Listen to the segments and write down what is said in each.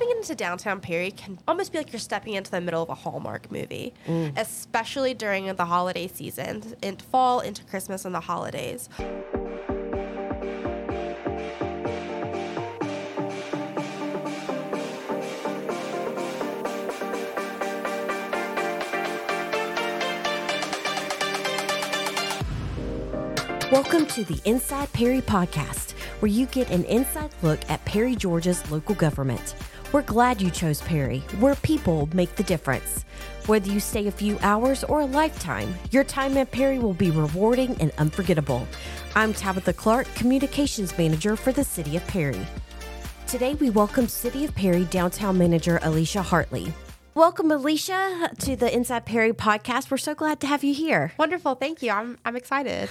stepping into downtown Perry can almost be like you're stepping into the middle of a Hallmark movie, mm. especially during the holiday season, in fall into Christmas and the holidays. Welcome to the Inside Perry podcast, where you get an inside look at Perry, Georgia's local government. We're glad you chose Perry, where people make the difference. Whether you stay a few hours or a lifetime, your time at Perry will be rewarding and unforgettable. I'm Tabitha Clark, Communications Manager for the City of Perry. Today, we welcome City of Perry Downtown Manager Alicia Hartley. Welcome, Alicia, to the Inside Perry podcast. We're so glad to have you here. Wonderful, thank you. I'm I'm excited.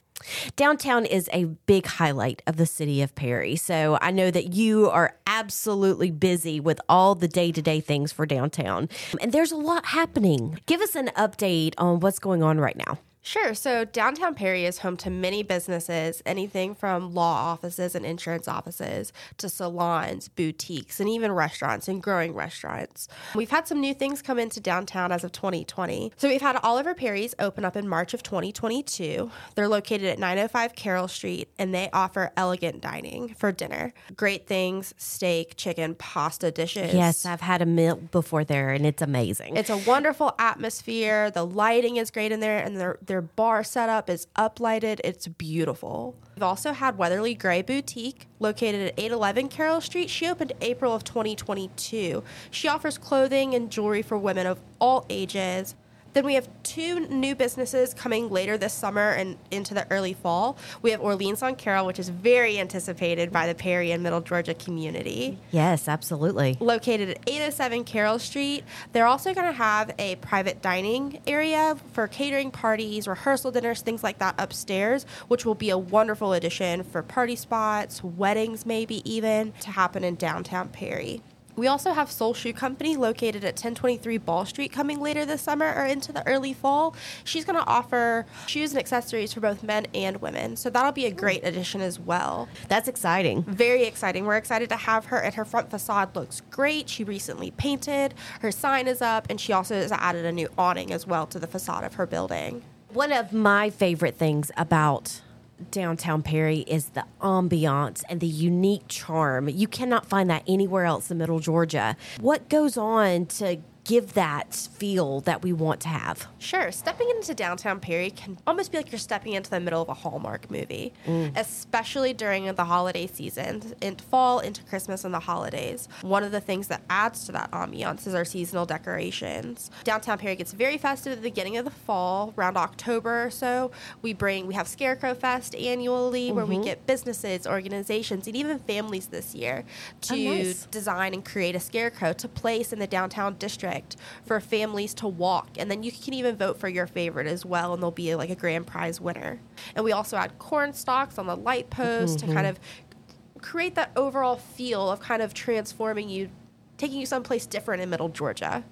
Downtown is a big highlight of the city of Perry. So I know that you are absolutely busy with all the day to day things for downtown. And there's a lot happening. Give us an update on what's going on right now. Sure. So downtown Perry is home to many businesses, anything from law offices and insurance offices to salons, boutiques, and even restaurants and growing restaurants. We've had some new things come into downtown as of 2020. So we've had Oliver Perry's open up in March of 2022. They're located at 905 Carroll Street and they offer elegant dining for dinner. Great things, steak, chicken, pasta dishes. Yes, I've had a meal before there and it's amazing. It's a wonderful atmosphere. The lighting is great in there, and their their bar setup is uplighted. It's beautiful. We've also had Weatherly Gray Boutique, located at 811 Carroll Street. She opened April of 2022. She offers clothing and jewelry for women of all ages. Then we have two new businesses coming later this summer and into the early fall. We have Orleans on Carroll, which is very anticipated by the Perry and Middle Georgia community yes, absolutely. located at 807 Carroll Street. They're also going to have a private dining area for catering parties, rehearsal dinners, things like that upstairs, which will be a wonderful addition for party spots, weddings, maybe even to happen in downtown Perry. We also have Soul Shoe Company located at 1023 Ball Street coming later this summer or into the early fall. She's going to offer shoes and accessories for both men and women. So that'll be a great addition as well That's exciting. very exciting. We're excited to have her, and her front facade looks great. She recently painted, her sign is up, and she also has added a new awning as well to the facade of her building. One of my favorite things about downtown Perry is the ambiance and the unique charm. You cannot find that anywhere else in Middle Georgia. What goes on to give that feel that we want to have? Sure, stepping into downtown Perry can almost be like you're stepping into the middle of a Hallmark movie, mm. especially during the holiday season, in fall into Christmas and the holidays. One of the things that adds to that ambiance is our seasonal decorations. Downtown Perry gets very festive at the beginning of the fall, around October or so. We bring we have Scarecrow Fest annually, where we mm-hmm. get businesses, organizations, and even families this year oh, to nice. design and create a scarecrow to place in the downtown district for families to walk. And then you can even vote for your favorite as well, and there'll be like a grand prize winner. And we also add corn stalks on the light post to kind mm-hmm. of create that overall feel of kind of transforming you, taking you someplace different in Middle Georgia.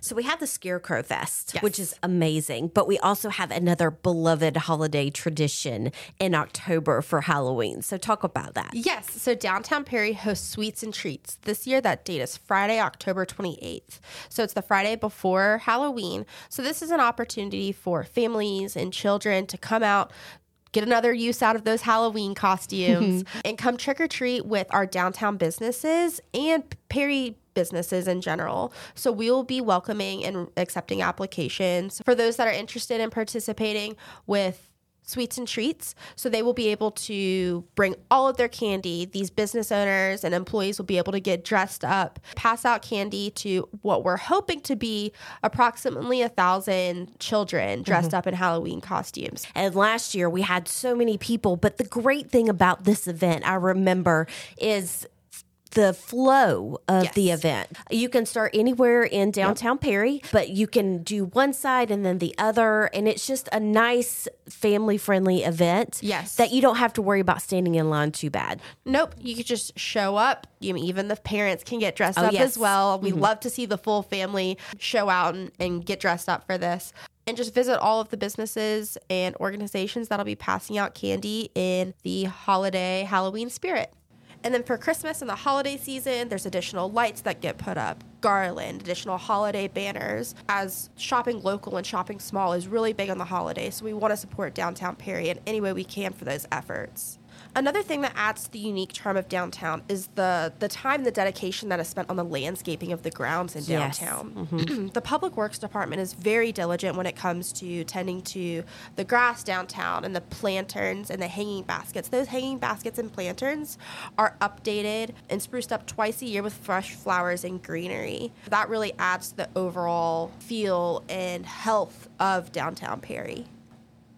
So we have the Scarecrow Fest, Yes. which is amazing, but we also have another beloved holiday tradition in October for Halloween. So talk about that. Yes, so Downtown Perry hosts Sweets and Treats. This year, that date is Friday, October 28th. So it's the Friday before Halloween. So this is an opportunity for families and children to come out. Get another use out of those Halloween costumes mm-hmm. and come trick or treat with our downtown businesses and Perry businesses in general. So we will be welcoming and accepting applications for those that are interested in participating with sweets and treats. So they will be able to bring all of their candy. These business owners and employees will be able to get dressed up, pass out candy to what we're hoping to be approximately a thousand children mm-hmm. dressed up in Halloween costumes. And last year we had so many people, but the great thing about this event, I remember, is the flow of the event. You can start anywhere in downtown Perry, but you can do one side and then the other. And it's just a nice family friendly event. Yes. That you don't have to worry about standing in line too bad. Nope, you could just show up. You mean, even the parents can get dressed Oh, up yes. as well. We mm-hmm. love to see the full family show out and, and get dressed up for this. And just visit all of the businesses and organizations that'll be passing out candy in the holiday Halloween spirit. And then for Christmas and the holiday season, there's additional lights that get put up, garland, additional holiday banners. As shopping local and shopping small is really big on the holidays, so we want to support downtown Perry in any way we can for those efforts. Another thing that adds to the unique charm of downtown is the the time, the dedication that is spent on the landscaping of the grounds in Yes. downtown. Mm-hmm. the Public Works Department is very diligent when it comes to tending to the grass downtown and the planterns and the hanging baskets. Those hanging baskets and planterns are updated and spruced up twice a year with fresh flowers and greenery. That really adds to the overall feel and health of downtown Perry.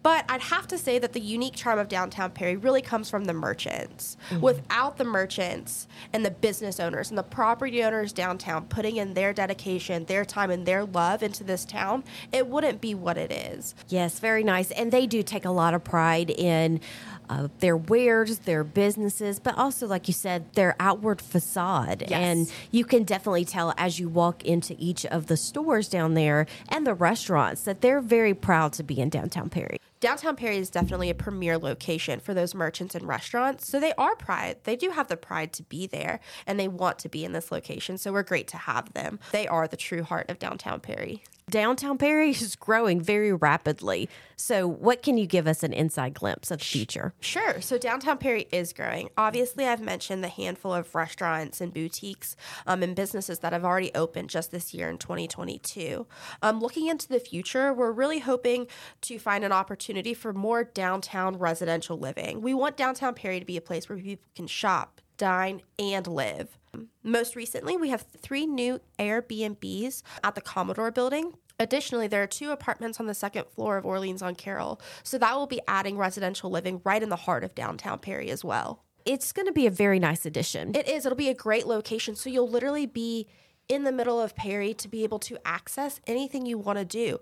But I'd have to say that the unique charm of downtown Perry really comes from the merchants. Mm-hmm. Without the merchants and the business owners and the property owners downtown putting in their dedication, their time, and their love into this town, it wouldn't be what it is. Yes, very nice. And they do take a lot of pride in uh, their wares, their businesses, but also, like you said, their outward facade. Yes. And you can definitely tell as you walk into each of the stores down there and the restaurants that they're very proud to be in downtown Perry. Downtown Perry is definitely a premier location for those merchants and restaurants. So they are pride. They do have the pride to be there and they want to be in this location. So we're great to have them. They are the true heart of downtown Perry. Downtown Perry is growing very rapidly. So, what can you give us an inside glimpse of the future? Sure. So downtown Perry is growing. Obviously, I've mentioned the handful of restaurants and boutiques um, and businesses that have already opened just this year in 2022. Um, looking into the future, we're really hoping to find an opportunity for more downtown residential living. We want downtown Perry to be a place where people can shop, dine, and live. Most recently, we have three new Airbnbs at the Commodore building. Additionally, there are two apartments on the second floor of Orleans on Carroll, so that will be adding residential living right in the heart of downtown Perry as well. It's going to be a very nice addition. It is, it'll be a great location, so you'll literally be in the middle of Perry to be able to access anything you want to do.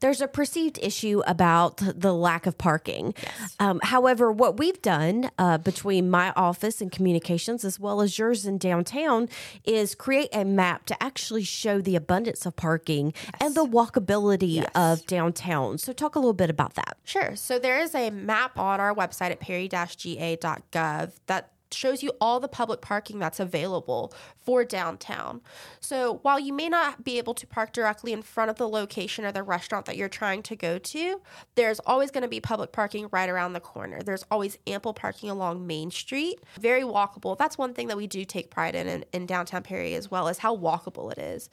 There's a perceived issue about the lack of parking. Um, however, what we've done uh, between my office and communications, as well as yours in downtown, is create a map to actually show the abundance of parking and the walkability of downtown. So, talk a little bit about that. Sure. So there is a map on our website at perry-ga.gov that shows you all the public parking that's available for downtown. So while you may not be able to park directly in front of the location or the restaurant that you're trying to go to, there's always going to be public parking right around the corner. There's always ample parking along Main Street, very walkable. That's one thing that we do take pride in in, in downtown Perry as well as how walkable it is.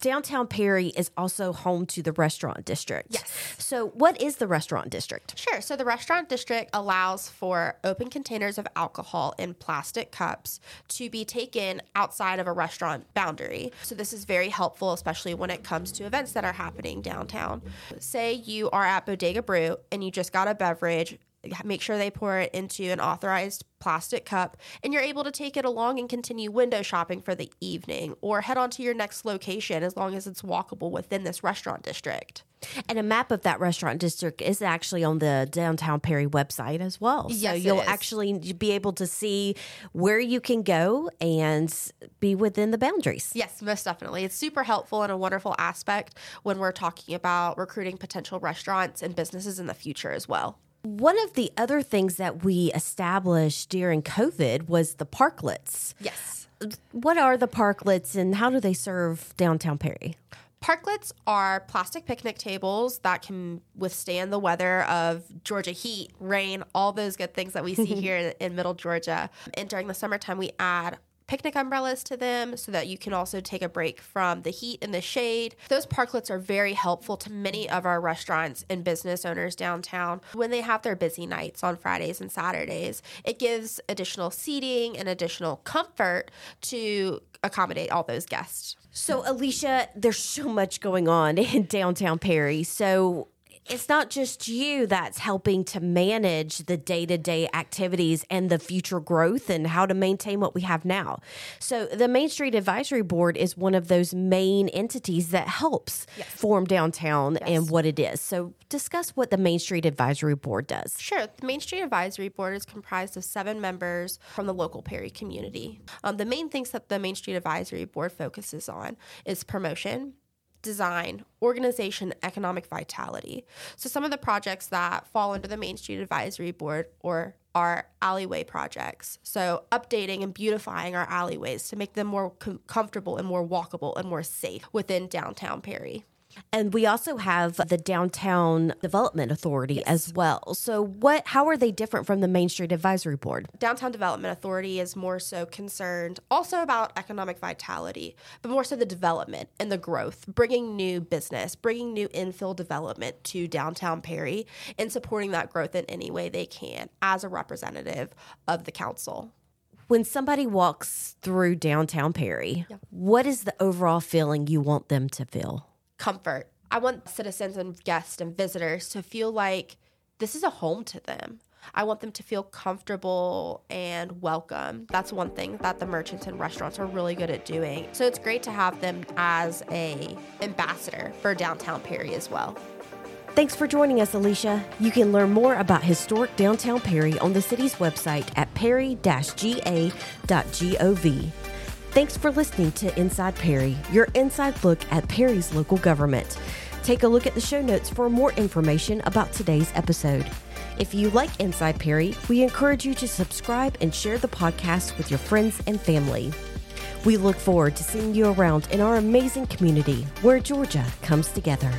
Downtown Perry is also home to the restaurant district. Yes. So, what is the restaurant district? Sure. So the restaurant district allows for open containers of alcohol in plastic cups to be taken outside of a restaurant boundary. So this is very helpful, especially when it comes to events that are happening downtown. Say you are at Bodega Brew and you just got a beverage. Make sure they pour it into an authorized plastic cup, and you're able to take it along and continue window shopping for the evening or head on to your next location as long as it's walkable within this restaurant district. And a map of that restaurant district is actually on the Downtown Perry website as well. So Yes, it you'll actually be able to see where you can go and be within the boundaries. Yes, most definitely. It's super helpful and a wonderful aspect when we're talking about recruiting potential restaurants and businesses in the future as well. One of the other things that we established during COVID was the parklets. Yes. What are the parklets and how do they serve downtown Perry? Parklets are plastic picnic tables that can withstand the weather of Georgia heat, rain, all those good things that we see here in, in middle Georgia. And during the summertime, we add picnic umbrellas to them so that you can also take a break from the heat and the shade. Those parklets are very helpful to many of our restaurants and business owners downtown when they have their busy nights on Fridays and Saturdays. It gives additional seating and additional comfort to accommodate all those guests. So, Alicia, there's so much going on in downtown Perry. So, it's not just you that's helping to manage the day to day activities and the future growth and how to maintain what we have now. So, the Main Street Advisory Board is one of those main entities that helps form downtown and what it is. So, discuss what the Main Street Advisory Board does. Sure. The Main Street Advisory Board is comprised of seven members from the local Perry community. Um, the main things that the Main Street Advisory Board focuses on is promotion, design, organization, economic vitality. So some of the projects that fall under the Main Street Advisory Board or our alleyway projects. So, updating and beautifying our alleyways to make them more com- comfortable and more walkable and more safe within downtown Perry. And we also have the Downtown Development Authority yes. as well. So what how are they different from the Main Street Advisory Board? Downtown Development Authority is more so concerned also about economic vitality, but more so the development and the growth, bringing new business, bringing new infill development to downtown Perry and supporting that growth in any way they can as a representative of the council when somebody walks through downtown Perry, yep. what is the overall feeling you want them to feel? Comfort. I want citizens and guests and visitors to feel like this is a home to them. I want them to feel comfortable and welcome. That's one thing that the merchants and restaurants are really good at doing. So it's great to have them as a ambassador for downtown Perry as well. Thanks for joining us, Alicia. You can learn more about historic downtown Perry on the city's website at perry-ga.gov. Thanks for listening to Inside Perry, your inside look at Perry's local government. Take a look at the show notes for more information about today's episode. If you like Inside Perry, we encourage you to subscribe and share the podcast with your friends and family. We look forward to seeing you around in our amazing community where Georgia comes together.